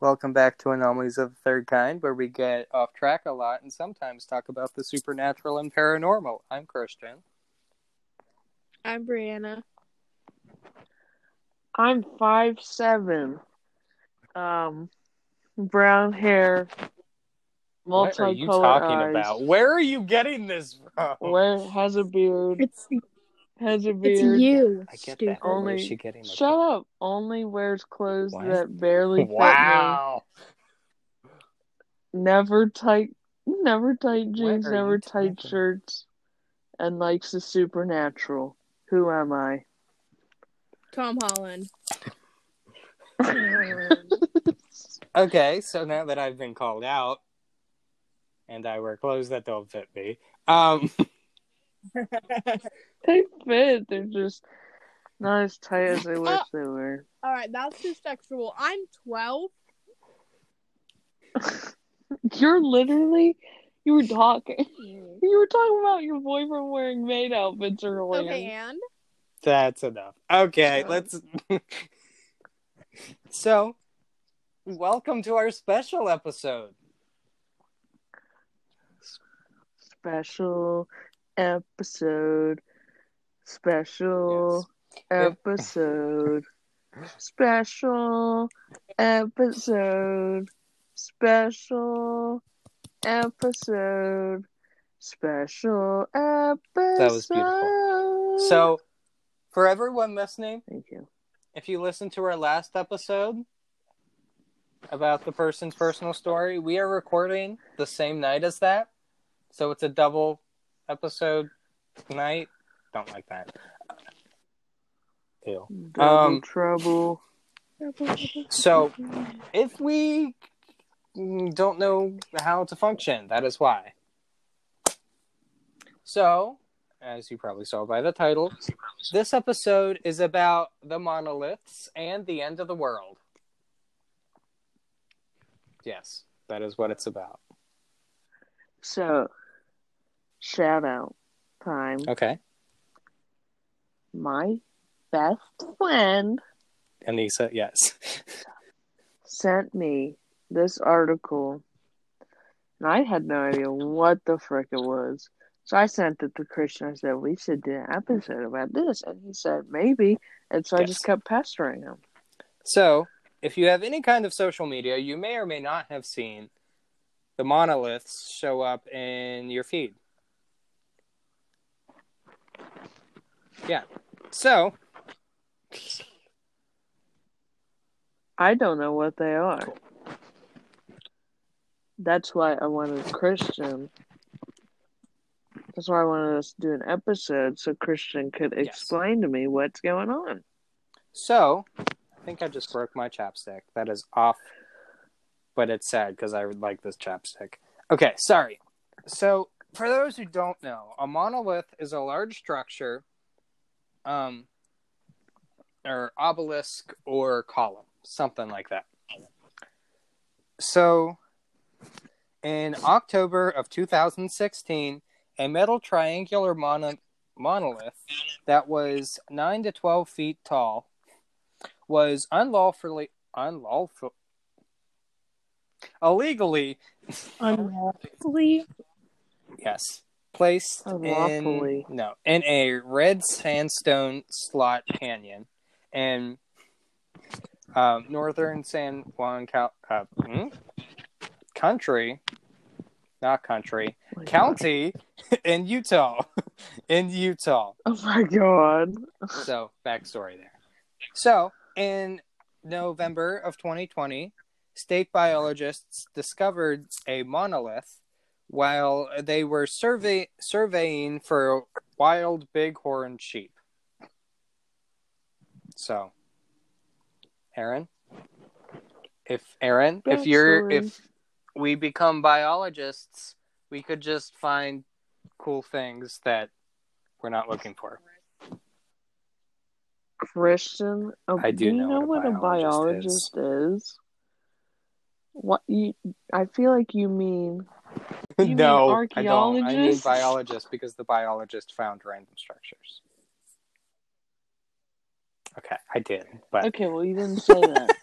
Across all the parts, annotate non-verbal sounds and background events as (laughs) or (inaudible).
Welcome back to Anomalies of the Third Kind, where we get off track a lot and sometimes talk about the supernatural and paranormal. I'm Christian. I'm Brianna. I'm five seven. Um, brown hair, What are you talking eyes. about? Where are you getting this from? Where has a beard? It's Has a it's you. I get stupid. that. Only is she getting this Shut up. Only wears clothes What? that barely (laughs) fit Wow. me. Never tight. Never tight jeans. Never tight talking? shirts. And likes the supernatural. Who am I? Tom Holland. (laughs) Okay, so now that I've been called out and I wear clothes that don't fit me, um, (laughs) (laughs) They fit. They're just not as tight as I wish Oh. they were. All right, that's too sexual. I'm 12. (laughs) You're literally. You were talking. Mm-hmm. (laughs) You were talking about your boyfriend wearing maid outfits earlier. Okay, and that's enough. Okay, let's. so, welcome to our special episode. Special episode. (laughs) Special episode. Special episode. Special episode. Special episode. That was beautiful. So, for everyone listening, Thank you. if you listen to our last episode about the person's personal story, we are recording the same night as that. So it's a double episode night. Don't like that. Ew. Double Um, trouble. So if we don't know how to function, that is why. So, as you probably saw by the title, this episode is about the monoliths and the end of the world. Yes, that is what it's about. So, shout out time. Okay. My best friend Anissa, yes. sent me this article, and I had no idea what the frick it was. So I sent it to Christian. I said, We should do an episode about this. And he said, Maybe. And so I just kept pestering him. So, if you have any kind of social media, you may or may not have seen the monoliths show up in your feed. Yeah. So, I don't know what they are. Cool. That's why I wanted Christian. That's why I wanted us to do an episode so Christian could Yes. explain to me what's going on. so I think I just broke my chapstick. That is off, but it's sad because I would like this chapstick. Okay, sorry. So, for those who don't know, a monolith is a large structure, um, or obelisk or column, something like that. So, in October of 2016, a metal triangular mono- monolith that was 9 to 12 feet tall was unlawfully unlawful illegally unlawfully. yes placed in no in a red sandstone slot canyon in um, northern San Juan Cal- uh, hmm? country not country Oh county (laughs) in Utah (laughs) in Utah Oh my god. so backstory there. So in November of 2020, state biologists discovered a monolith while they were survey surveying for wild bighorn sheep. So, Aaron, if Aaron, if you're if we become biologists, we could just find cool things that we're not looking for. Christian, oh, I do you know know what what a a biologist is? What you? I feel like you mean (laughs) You no, I don't. I mean biologist because the biologist found random structures. Okay, I did, but Okay, well, you didn't say that. (laughs)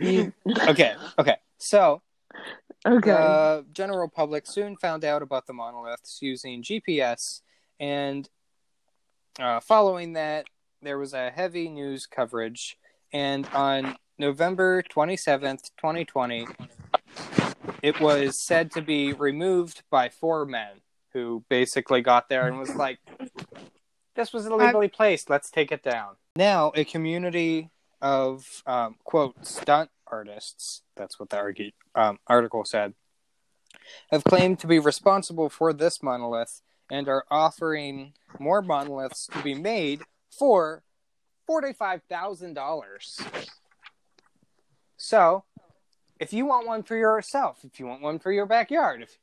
You- Okay, okay. So okay. the general public soon found out about the monoliths using GPS, and uh, following that, there was a heavy news coverage. And on November 27th, 2020, it was said to be removed by four men who basically got there and was like, this was illegally placed. Let's take it down. Now, a community of, um, quote, stunt artists, that's what the argu- um, article said, have claimed to be responsible for this monolith and are offering more monoliths to be made for $45,000. So, if you want one for yourself, if you want one for your backyard, if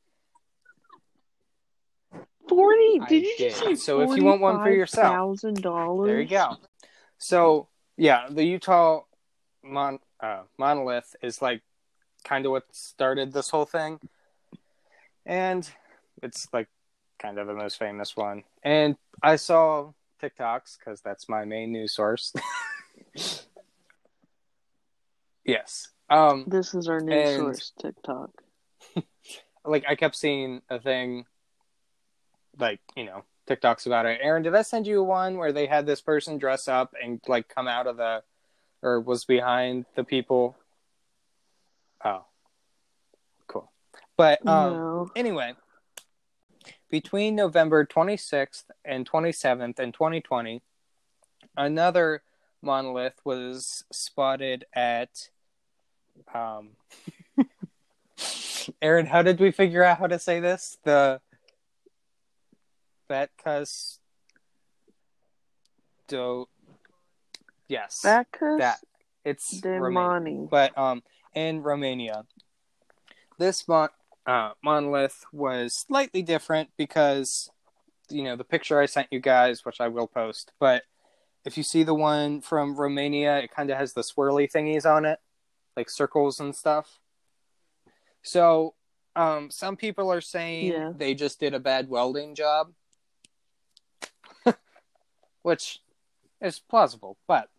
Forty? Did you did. just say So if you want one for yourself, thousand dollars? There you go. So yeah, the Utah mon- uh, monolith is like kind of what started this whole thing, and it's like kind of the most famous one. And I saw TikToks because that's my main news source. (laughs) yes. Um, This is our new source, TikTok. (laughs) like I kept seeing a thing, like you know, TikToks about it. Aaron, did I send you one where they had this person dress up and like come out of the, or was behind the people? Oh, cool. But um, no. anyway, between November 26th and 27th in 2020, another monolith was spotted at. Um, (laughs) Aaron, how did we figure out how to say this? The Betcus do yes Bacchus that it's Demoni. but um in Romania. This mon- uh, monolith was slightly different because you know the picture I sent you guys, which I will post. But if you see the one from Romania, it kind of has the swirly thingies on it, like circles and stuff. So um, some people are saying Yeah. they just did a bad welding job, (laughs) which is plausible, but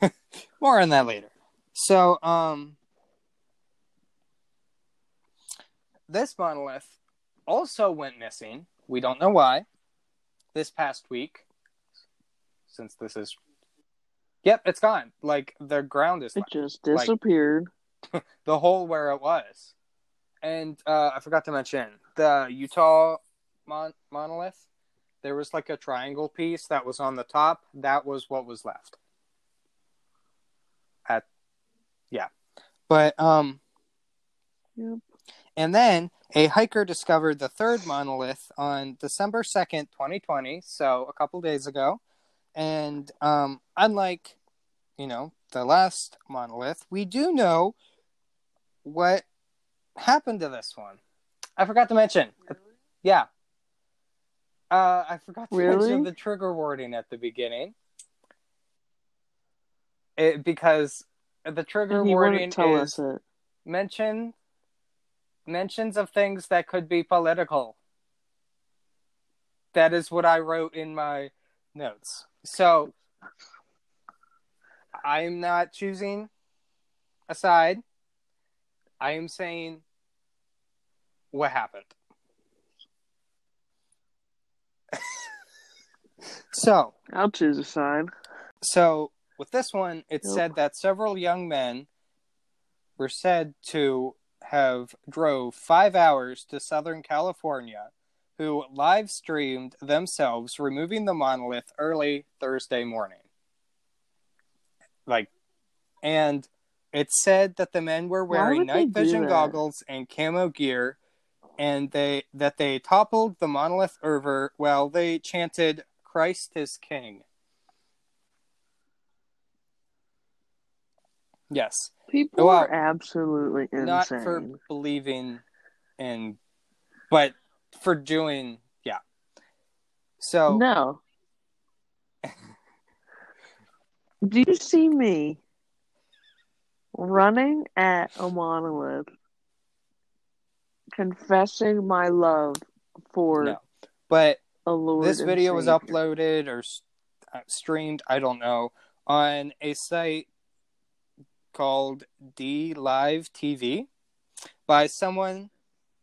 (laughs) more on that later. So, um, this monolith also went missing. We don't know why. This past week, since this is, yep, it's gone. Like the ground is It left. just Like- disappeared. (laughs) the hole where it was. And uh, I forgot to mention the Utah mon- monolith. There was like a triangle piece that was on the top. That was what was left. At yeah, but um, Yep. and then a hiker discovered the third monolith on December 2nd, 2020, so a couple days ago. And um, unlike, you know, the last monolith, we do know what happened to this one. I forgot to mention. Yeah. Uh, I forgot to Really? mention the trigger warning at the beginning. It, because the trigger warning tell is us it. mention mentions of things that could be political. That is what I wrote in my notes. So I'm not choosing a side. I am saying what happened. (laughs) so I'll choose a side. so with this one, it Nope. said that several young men were said to have drove five hours to Southern California, who live streamed themselves removing the monolith early Thursday morning. Like, and it said that the men were wearing night vision goggles and camo gear, and they that they toppled the monolith over while they chanted "Christ is King." Yes, People Well, are absolutely insane. not for believing in, but for doing, yeah. So No. (laughs) Do you see me running at a monolith, confessing my love for no, but this video was uploaded or uh, streamed, I don't know, on a site called DLive TV by someone.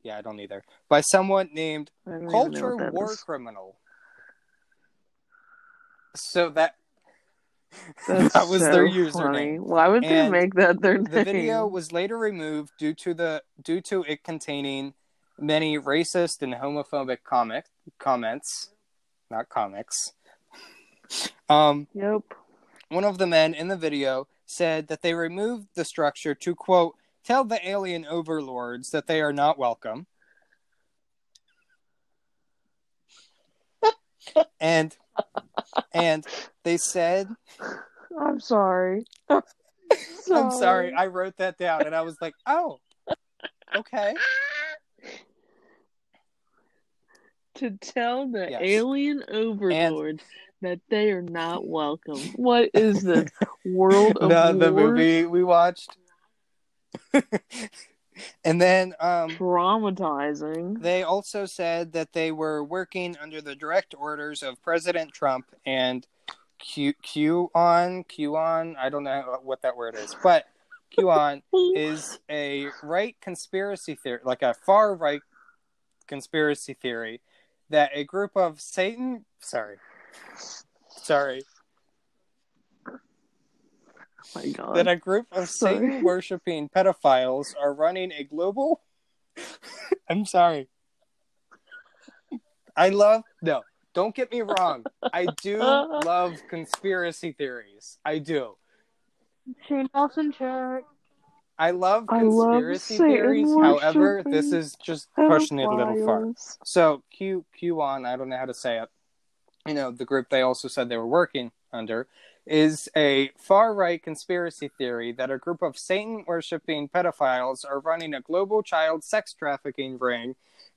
Yeah, I don't either. By someone named I don't even know Culture War is. Criminal. So that (laughs) That's that was so their Funny. username. Why would they make that their name? The video was later removed due to the due to it containing many racist and homophobic comic comments, not comics. Um, Yep. one of the men in the video said that they removed the structure to quote tell the alien overlords that they are not welcome. (laughs) and and they said I'm sorry. (laughs) I'm sorry, I wrote that down and I was like, "Oh. Okay." to tell the Yes. alien overlords that they are not welcome. What is this (laughs) world of the, the movie we watched. (laughs) and then um, Traumatizing. they also said that they were working under the direct orders of President Trump and Q on Q on. I don't know what that word is, but Q on (laughs) is a right conspiracy theory, like a far right conspiracy theory that a group of Satan, sorry, sorry, (laughs) my God. that a group of (laughs) Satan worshipping pedophiles are running a global. (laughs) I'm sorry. I love no. Don't get me wrong. I do love conspiracy theories. I do. Shane Dawson check. I love I love conspiracy theories. However, this is just pushing it a little far. So Q QAnon, I don't know how to say it. You know, the group they also said they were working under is a far right conspiracy theory that a group of Satan worshipping pedophiles are running a global child sex trafficking ring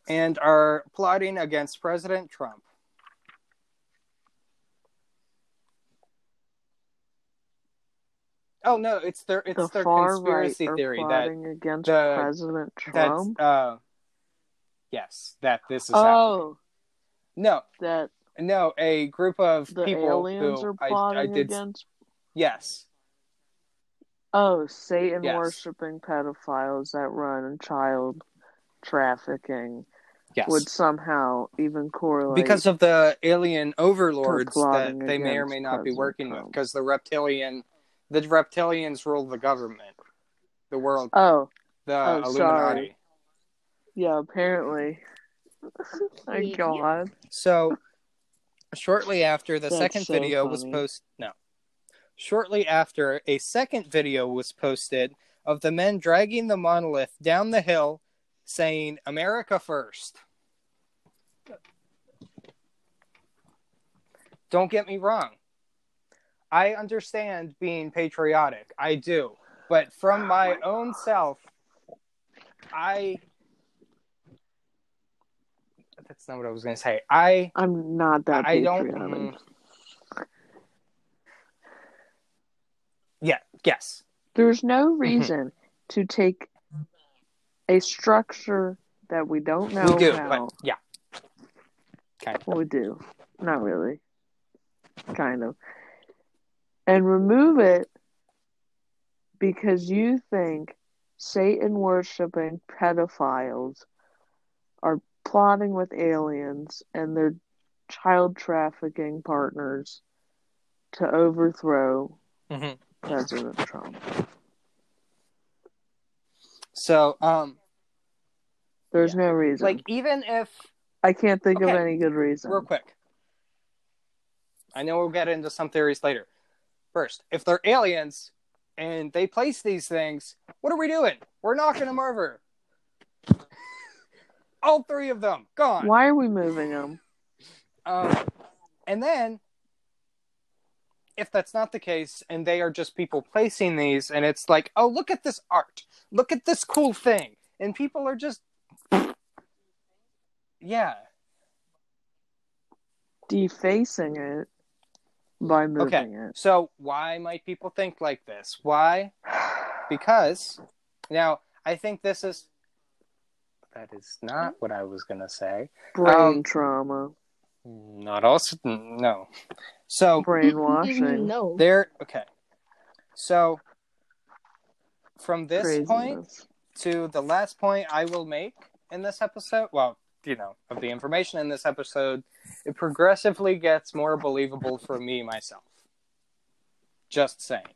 and are plotting against President Trump. Oh no, it's their it's The their conspiracy right theory that against the- President that's Trump. uh yes, that this is happening. oh, No, that No, a group of the people aliens who are I, plotting I did. against. Yes, Oh, Satan Yes. worshipping pedophiles that run child trafficking yes. would somehow even correlate because of the alien overlords that they may or may not be President working with, because the reptilian, the reptilians rule the government, the world, Oh, the oh, Illuminati. sorry. yeah, apparently. (laughs) My God. So, shortly after the That's second so video was posted, no, shortly after a second video was posted of the men dragging the monolith down the hill, saying "America first. Don't get me wrong. I understand being patriotic. I do. But from my own self, I. That's not what I was going to say. I I'm not that I don't. mm. Yeah. Yes. There's no Mm-hmm. reason to take a structure that we don't know we do. how. Yeah. Kind of. Well, we do. Not really. Kind of. And remove it because you think Satan worshipping pedophiles are plotting with aliens and their child trafficking partners to overthrow hmm President Trump. So, um, There's Yeah. no reason. like even if I can't think of any good reason. real quick, I know we'll get into some theories later. First, if they're aliens and they place these things, what are we doing? We're knocking them over. All three of them gone. Why are we moving them? Um, and then, if that's not the case, and they are just people placing these, and it's like, oh, look at this art, look at this cool thing, and people are just, yeah, Defacing it by moving okay. it. So why might people think like this? Why? Because now I think this is. That is not what I was gonna say. Brain Um, trauma, Not also no. So (laughs) brainwashing. No. There, okay. So from this point to the last point I will make in this episode, well, you know, of the information in this episode, it progressively gets more believable for me myself. Just saying.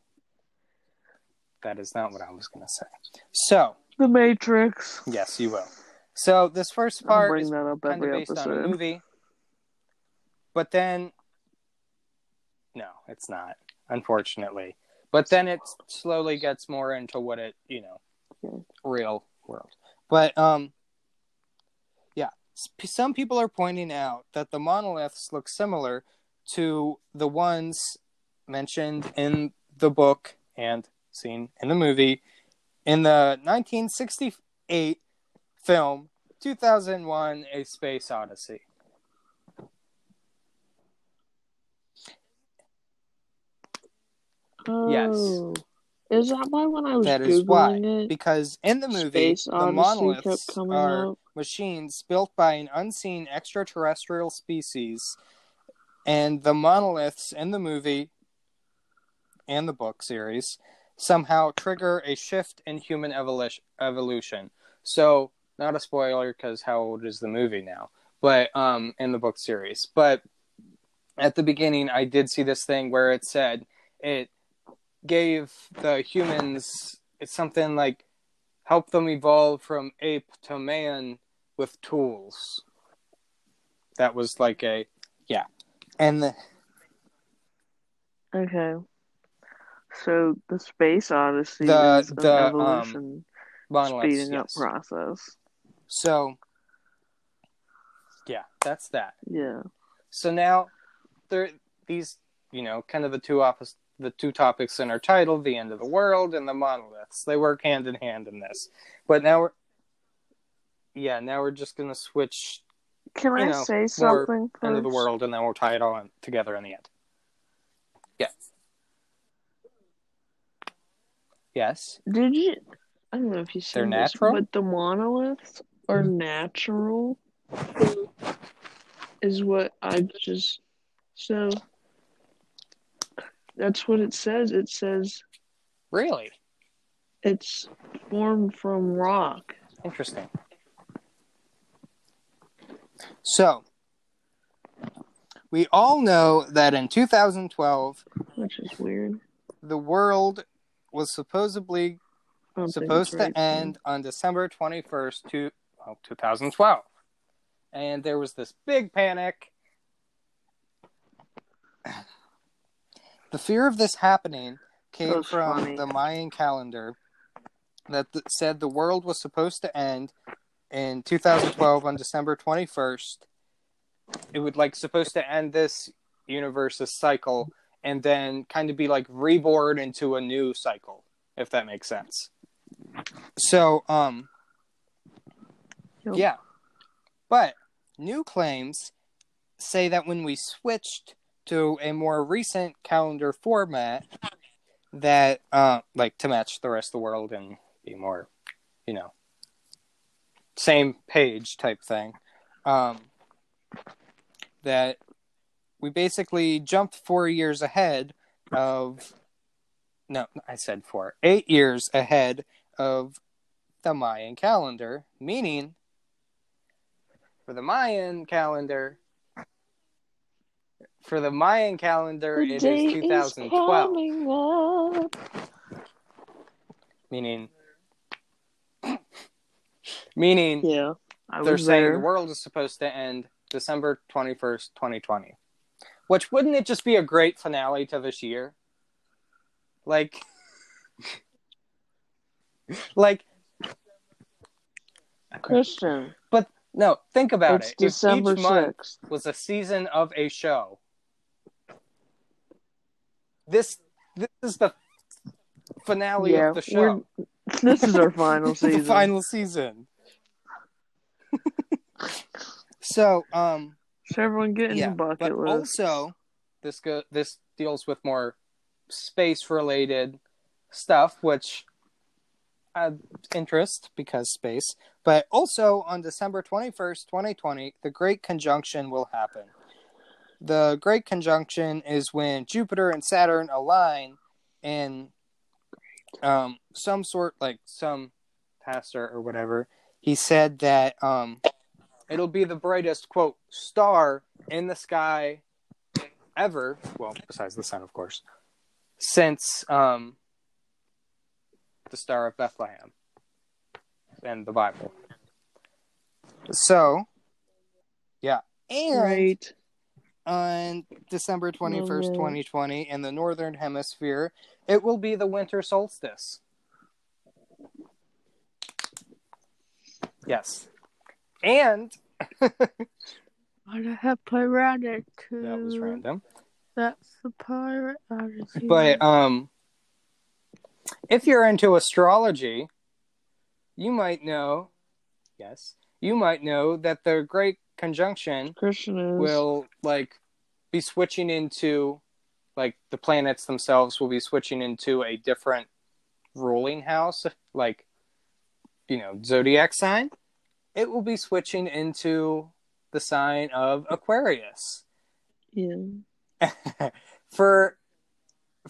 That is not what I was going to say. So, The Matrix. yes, you will. So, this first part is kind of based on a movie. But then, no, it's not, unfortunately. But then it slowly gets more into what it, you know, real world. But um, yeah, some people are pointing out that the monoliths look similar to the ones mentioned in the book and seen in the movie in the 1968 film 2001 A Space Odyssey. Yes. Oh. Is that why when I was That googling is why. it, Because in the movie, the monoliths are up? machines built by an unseen extraterrestrial species, and the monoliths in the movie and the book series somehow trigger a shift in human evolution. So, not a spoiler because how old is the movie now? But um, in the book series, but at the beginning, I did see this thing where it said it gave the humans it's something like help them evolve from ape to man with tools. That was like a yeah, and the, Okay. So the Space Odyssey The- is an the, um, evolution monoliths. speeding up process. So yeah, that's that. Yeah. So now there these you know kind of the two opposite the two topics in our title, the end of the world and the monoliths. They work hand in hand in this. But now we're yeah, now we're just gonna switch Can I know, say something first? end of the world and then we'll tie it all in, together in the end. Yeah. Yes. Did you? I don't know if you said They're this, natural? but the monoliths are mm. natural. Is what I just so. That's what it says. It says Really? it's formed from rock. Interesting. So, we all know that in 2012, Which is weird. the world was supposedly oh, think supposed right. to end on December 21st, to, well, 2012. And there was this big panic. The fear of this happening came That's from funny. the Mayan calendar that th- said the world was supposed to end in 2012 on December 21st. It would like supposed to end this universe's cycle and then kind of be like reborn into a new cycle, if that makes sense. So, um, Yep. yeah. But new claims say that when we switched to a more recent calendar format, that uh, like to match the rest of the world and be more, you know, same page type thing. Um, that we basically jumped four years ahead of no, I said four, eight years ahead of the Mayan calendar, meaning for the Mayan calendar, for the Mayan calendar, The it is is 2012, meaning meaning Yeah, I they're saying there. the world is supposed to end December 21st, 2020. Which wouldn't it just be a great finale to this year? Like (laughs) like Christian, no, think about it's it. If December each month was a season of a show. This this is the finale Yeah, of the show. (laughs) This is our final (laughs) the season. final season. (laughs) so, um So everyone get in yeah, the bucket but list. also this go this deals with more space related stuff which uh, interest because space but also on december 21st 2020 the great conjunction will happen the great conjunction is when jupiter and saturn align and um, some sort like some pastor or whatever. He said that um, it'll be the brightest quote star in the sky ever. Well, besides the sun, of course, since um, the Star of Bethlehem and the Bible. So, yeah, and Right. on December 21st, Mhm. 2020, in the Northern Hemisphere, it will be the winter solstice. Yes. And I have piratic too. that was random. That's the pirate attitude. But um if you're into astrology, you might know yes, you might know that the great conjunction will like be switching into like the planets themselves will be switching into a different ruling house like you know zodiac sign. It will be switching into the sign of aquarius. Yeah. (laughs) for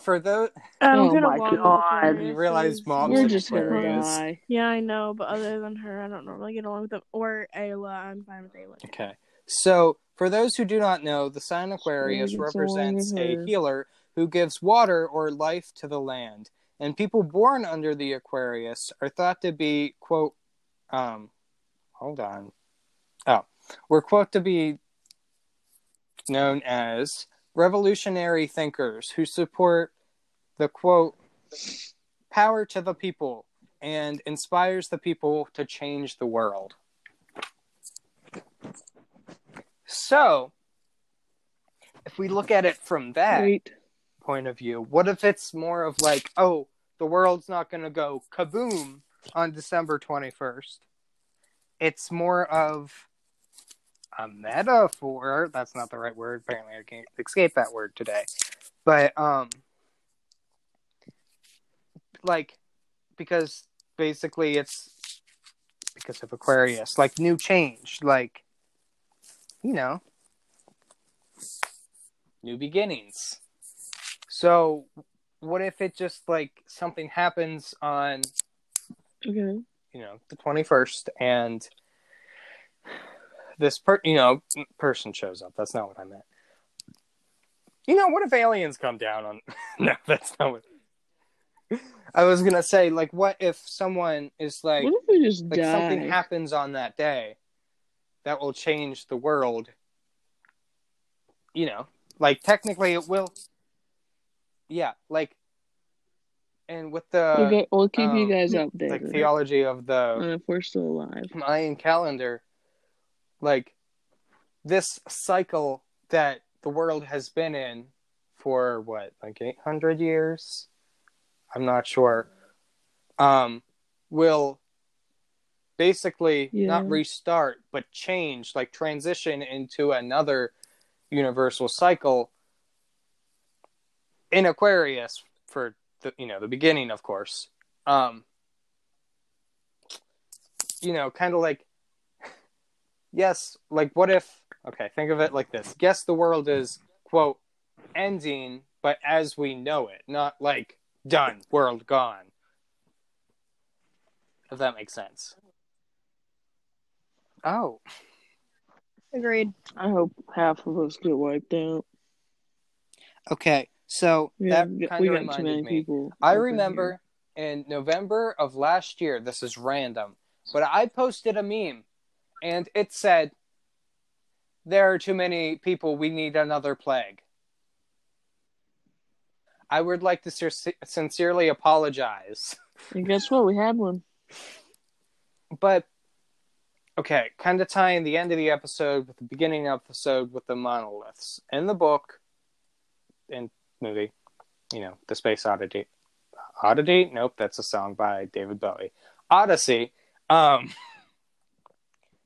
for those I don't Oh get my along God. You realize moms We're and just gonna Aquarius. die. Yeah, I know, but other than her, I don't normally get along with them. Or Ayla, I'm fine with Ayla. okay so for those who do not know the sign aquarius Sure, represents a healer who gives water or life to the land and people born under the aquarius are thought to be quote um hold on oh were quote to be known as revolutionary thinkers who support the quote power to the people and inspires the people to change the world so if we look at it from that Right. point of view. What if it's more of like, oh, the world's not going to go kaboom on December 21st? It's more of a metaphor. That's not the right word. Apparently, I can't escape that word today. But, um, like, because basically it's because of Aquarius, like new change, like, you know, new beginnings. So, what if it just like something happens on Okay. you know the 21st and this per you know person shows up that's not what i meant you know what if aliens come down on (laughs) no that's not what i was gonna say like what if someone is like what if we just like die? something happens on that day that will change the world you know like technically it will yeah like and with the we'll, we'll keep you um, guys updated. like theology of the on if we're still alive. Mayan calendar, like this cycle that the world has been in for what, like 800 years? I'm not sure. Um, will basically Yeah. not restart, but change, like transition into another universal cycle in Aquarius for the you know the beginning, of course. Um, you know, kind of like, yes, like what if, okay, think of it like this. Yes, the world is, quote, ending, but as we know it, not like done, world gone. If that makes sense. Oh, Agreed. I hope half of us get wiped out. okay. So Yeah, that we got- kind of too reminded many me. people. I up in remember in November of last year, this is random, but I posted a meme and it said, There are too many people, we need another plague. I would like to sin- sincerely apologize. And guess what? We had one. But, okay, kind of tying the end of the episode with the beginning of the episode with the monoliths. In the book and movie, you know, The Space Oddity. Oddity? Nope, that's a song by David Bowie. Odyssey. Um, (laughs)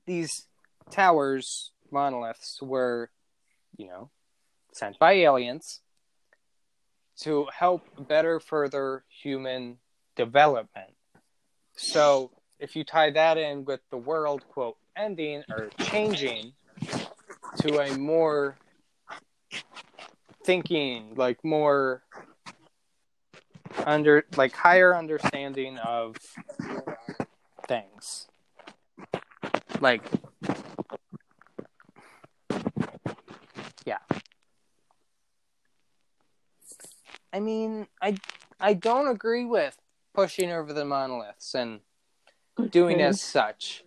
these towers, monoliths, were, you know, sent by aliens to help better further human development. So, if you tie that in with the world, quote, ending or changing to a more thinking, like more under like higher understanding of things. Like Yeah. I mean, I I don't agree with pushing over the monoliths and doing Okay. as such.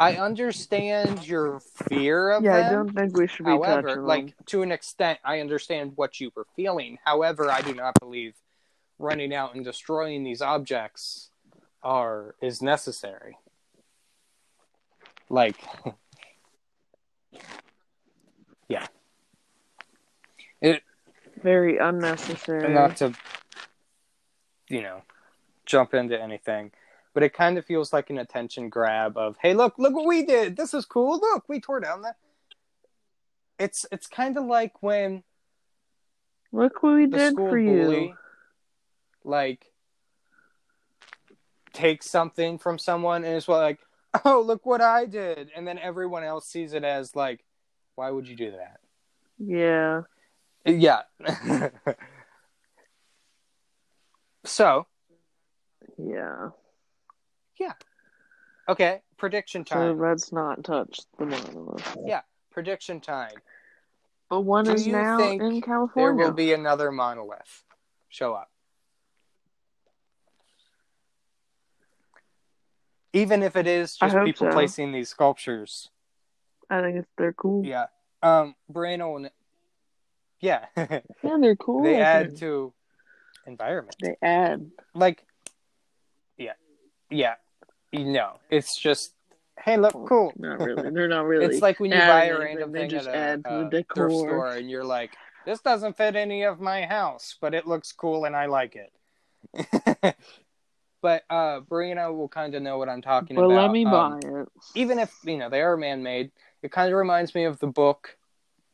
I understand your fear of Yeah, I don't think we should be However, touching like to an extent, I understand what you were feeling. However, I do not believe running out and destroying these objects are is necessary. Like, (laughs) yeah, it Very unnecessary. not to, you know, jump into anything, but it kind of feels like an attention grab of, hey, look, look what we did. This is cool. Look, we tore down that. It's it's kind of like when Look what we did for you. bully like take something from someone and it's well, like (laughs) oh look what i did and then everyone else sees it as like why would you do that Yeah. yeah (laughs) so Yeah. Yeah. Okay prediction time let's not touch the monolith. Yeah. prediction time But one Do is you now think in there will be another monolith show up even if it is just people so. placing these sculptures I think it's they're cool. Yeah. Um, Brano yeah, (laughs) Yeah, they're cool. they add to environment. They add. Like, yeah, yeah. No, it's just hey, look, cool. Not really. They're not (laughs) really. It's like when you buy a random thing just at a, add to a thrift decor. store, and you're like, this doesn't fit any of my house, but it looks cool and I like it. (laughs) but uh, Brino will kind of know what I'm talking But about. let me Um, buy it. even if you know they are man-made it kind of reminds me of the book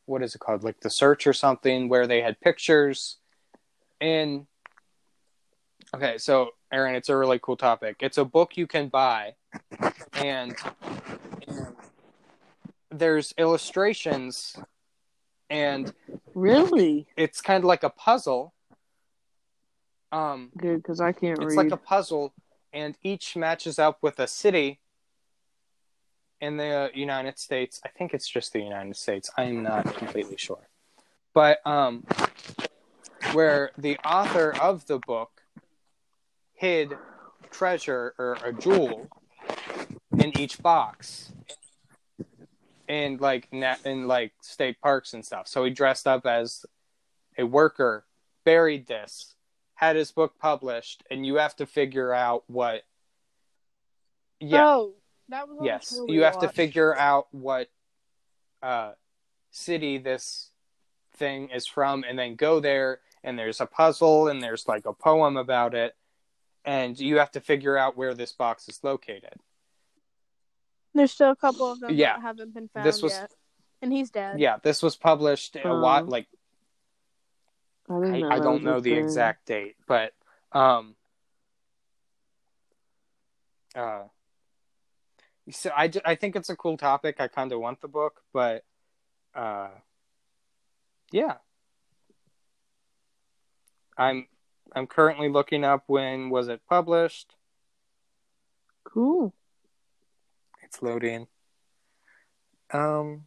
what is it called like the search or something where they had pictures And okay so aaron it's a really cool topic it's a book you can buy and there's illustrations and Really it's kind of like a puzzle um good because I can't read it's read. like a puzzle and each matches up with a city in the united states. I think it's just the united states. I'm not completely sure. But um where the author of the book hid treasure or a jewel in each box in like in like state parks and stuff. So he dressed up as a worker buried this had his book published and you have to figure out what yeah. Oh, that was yes the show we you have to figure out what uh city this thing is from and then go there and there's a puzzle and there's like a poem about it and you have to figure out where this box is located. There's still a couple of them Yeah. that haven't been found This was- yet, and he's dead. yeah this was published a Um, lot like I, didn't know I that don't know the thing. exact date, but um, uh, so I, I think it's a cool topic. I kind of want the book, but uh, yeah, I'm I'm currently looking up when was it published. Cool. It's loading. Um,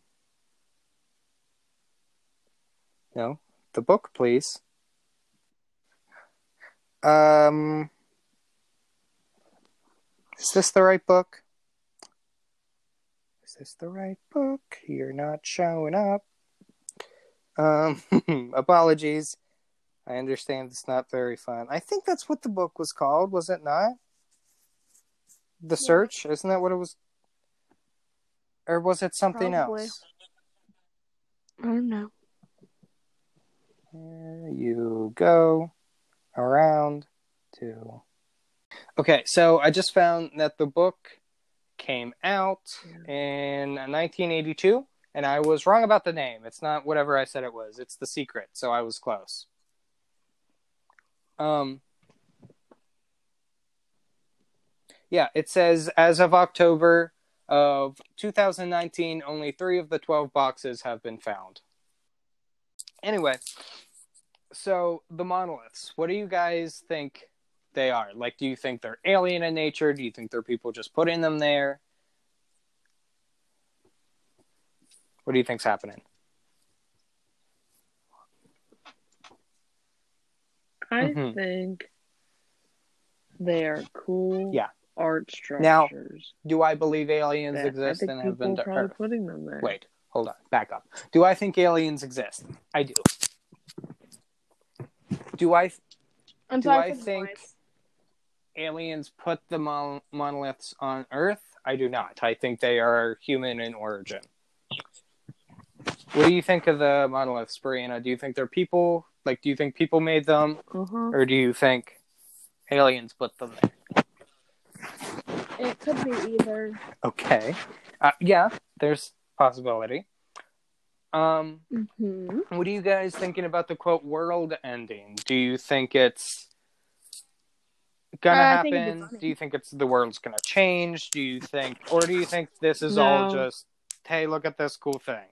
no, the book, please. Um, is this the right book? Is this the right book? You're not showing up. Um, (laughs) apologies. I understand it's not very fun. I think that's what the book was called, was it not? The Search? Isn't that what it was? Or was it something Probably. else? I don't know. There you go. Around to. Okay, so I just found that the book came out in 1982, and I was wrong about the name. It's not whatever I said it was. It's The Secret, so I was close. Um. Yeah, it says as of October of 2019, only three of the 12 boxes have been found. Anyway, so the monoliths, what do you guys think they are? Like, do you think they're alien in nature? Do you think they're people just putting them there? What do you think's happening? I Mhm. think they are cool Yeah. art structures. Now. Do I believe aliens that exist and have been to Earth? putting them there. Wait, hold on, back up. Do I think aliens exist? I do. Do I I'm Do I think- noise. aliens put the mon- monoliths on Earth? I do not. I think they are human in origin. What do you think of the monoliths, Brianna? Do you think they're people? Like, do you think people made them, Uh-huh. or do you think aliens put them there? It could be either. Okay. Uh, yeah, there's possibility. Um, hmm what are you guys thinking about the quote world ending? Do you think it's gonna Uh, I think it'd be happen? funny. Do you think it's the world's gonna change? Do you think, or do you think this is all just, hey, look at this cool thing?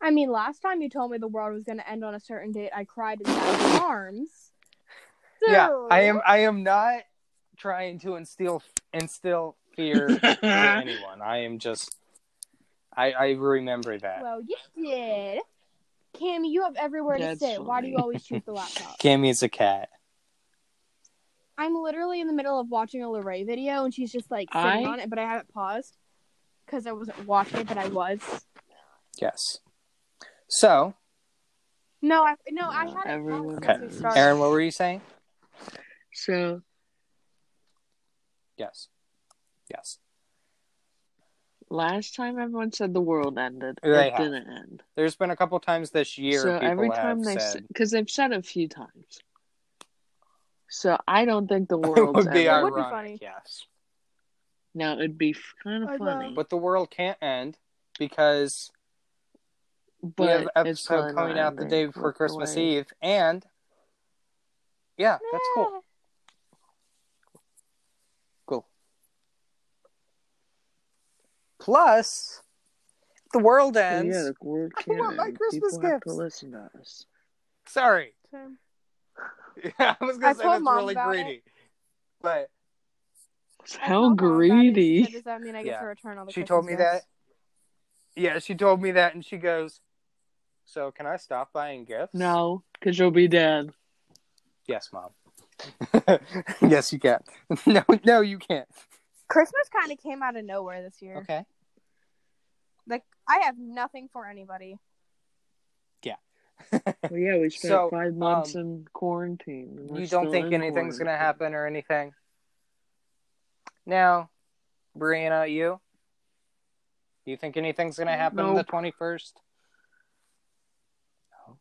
I mean, last time you told me the world was going to end on a certain date, I cried in Dad's (laughs) arms. Yeah, I am. I am not trying to instill instill fear (laughs) to anyone. I am just. I I remember that. Well, you did. Cammy, you have everywhere That's to sit. Why do you always choose the laptop? (laughs) Cammy's a cat. I'm literally in the middle of watching a Lorraine video, and she's just like sitting I- on it, but I haven't paused because I wasn't watching it, but I was. Yes. So, No, I no, I No, had it everyone paused since we does. started. Aaron, what were you saying? So Yes. Yes. Last time everyone said the world ended, They it have. didn't end. There's been a couple times this year so people every have time they said because they've said it a few times. So I don't think the (laughs) world would be ended. Would be ironic. funny. Yes, Now it'd be kind I of know. funny, but the world can't end because but we have episode coming out the day before Christmas way- Eve, and yeah, that's cool. Cool. Plus, the world ends. yeah, the world I can't want my. Christmas People have to gifts. listen to us. Sorry, Same. (laughs) I was gonna I say told that's really about it. greedy, but How told Mom about it. She greedy! said, Does that mean I get Yeah. to return all the she Christmas told me that. Yeah, she told me that, and she goes, "So can I stop buying gifts?" No, because you'll be dead. Yes, mom. (laughs) yes, you can. (laughs) no, no, you can't. Christmas kind of came out of nowhere this year. Okay. Like I have nothing for anybody. (laughs) Well, yeah, we spent So, five months um, in quarantine. you don't think anything's gonna happen or anything? Now, Brianna, you? Do you think anything's gonna happen on the Nope. twenty first?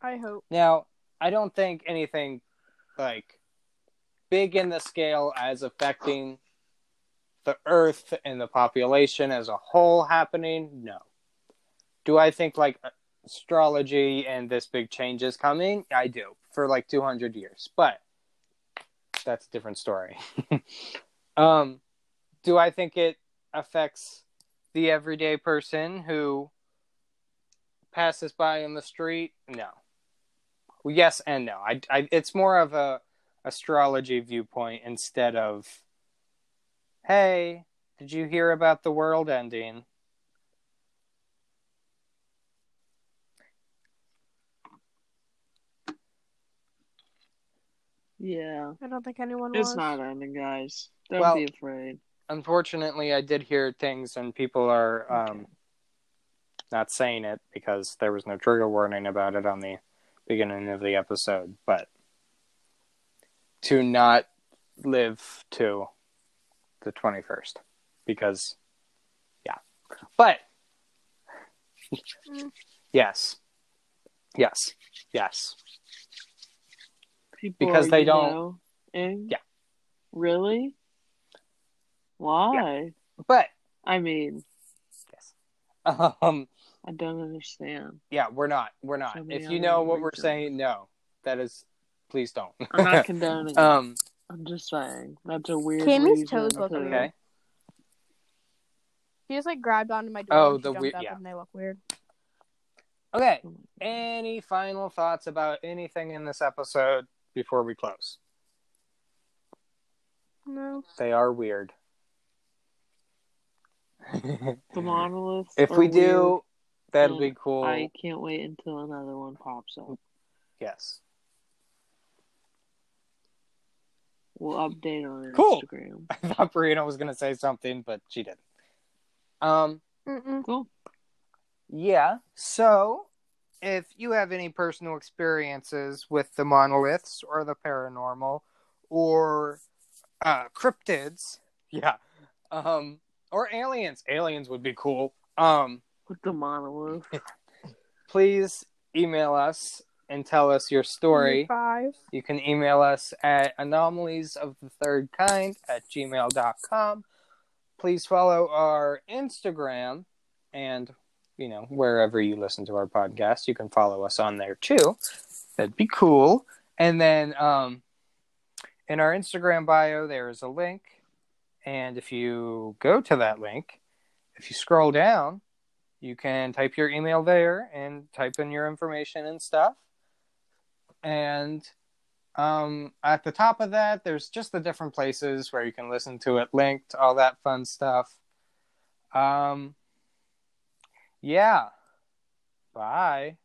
I hope. Now, I don't think anything like big in the scale as affecting the Earth and the population as a whole happening. No. Do I think like astrology and this big change is coming? I do for like 200 years, but that's a different story. (laughs) um, do I think it affects the everyday person who passes by on the street? No. Well, yes and no. I, I, it's more of a astrology viewpoint instead of, hey, did you hear about the world ending? Yeah, I don't think anyone it's was. not ending, guys. Don't Well- be afraid. Unfortunately, I did hear things, and people are um, not saying it because there was no trigger warning about it on the beginning of the episode. But to not live to the 21st because, yeah. But, Mm. (laughs) yes. Yes. Yes. People Because they don't- Yeah. Really? Why? But, I mean, yes. (laughs) Um, I don't understand. yeah, we're not. We're not. So if you know what we're reasons. saying, no. That is, please don't. I'm not (laughs) condoning. um, I'm just saying that's a weird. Cammy's toes look weird. okay. She just like grabbed onto my door. Oh, and the weird- yeah. and they look weird. Okay. Any final thoughts about anything in this episode before we close? No. They are weird. The (laughs) monoliths. if are we weird. do, that'll be cool. I can't wait until another one pops up. Yes. We'll update on Cool. Instagram. (laughs) I thought Marina was going to say something, but she didn't. Um, Mm-mm. Cool. yeah. So, if you have any personal experiences with the monoliths or the paranormal or uh, cryptids, (laughs) yeah, um, or aliens, aliens would be cool. Um, With the monolith. (laughs) please email us and tell us your story. Five. You can email us at anomalies of the third kind at gmail.com. Please follow our Instagram and, you know, wherever you listen to our podcast, you can follow us on there too. That'd be cool. And then um, in our Instagram bio, there is a link. And if you go to that link, if you scroll down, you can type your email there and type in your information and stuff. And um, at the top of that, there's just the different places where you can listen to it linked, all that fun stuff. Um, yeah. Bye.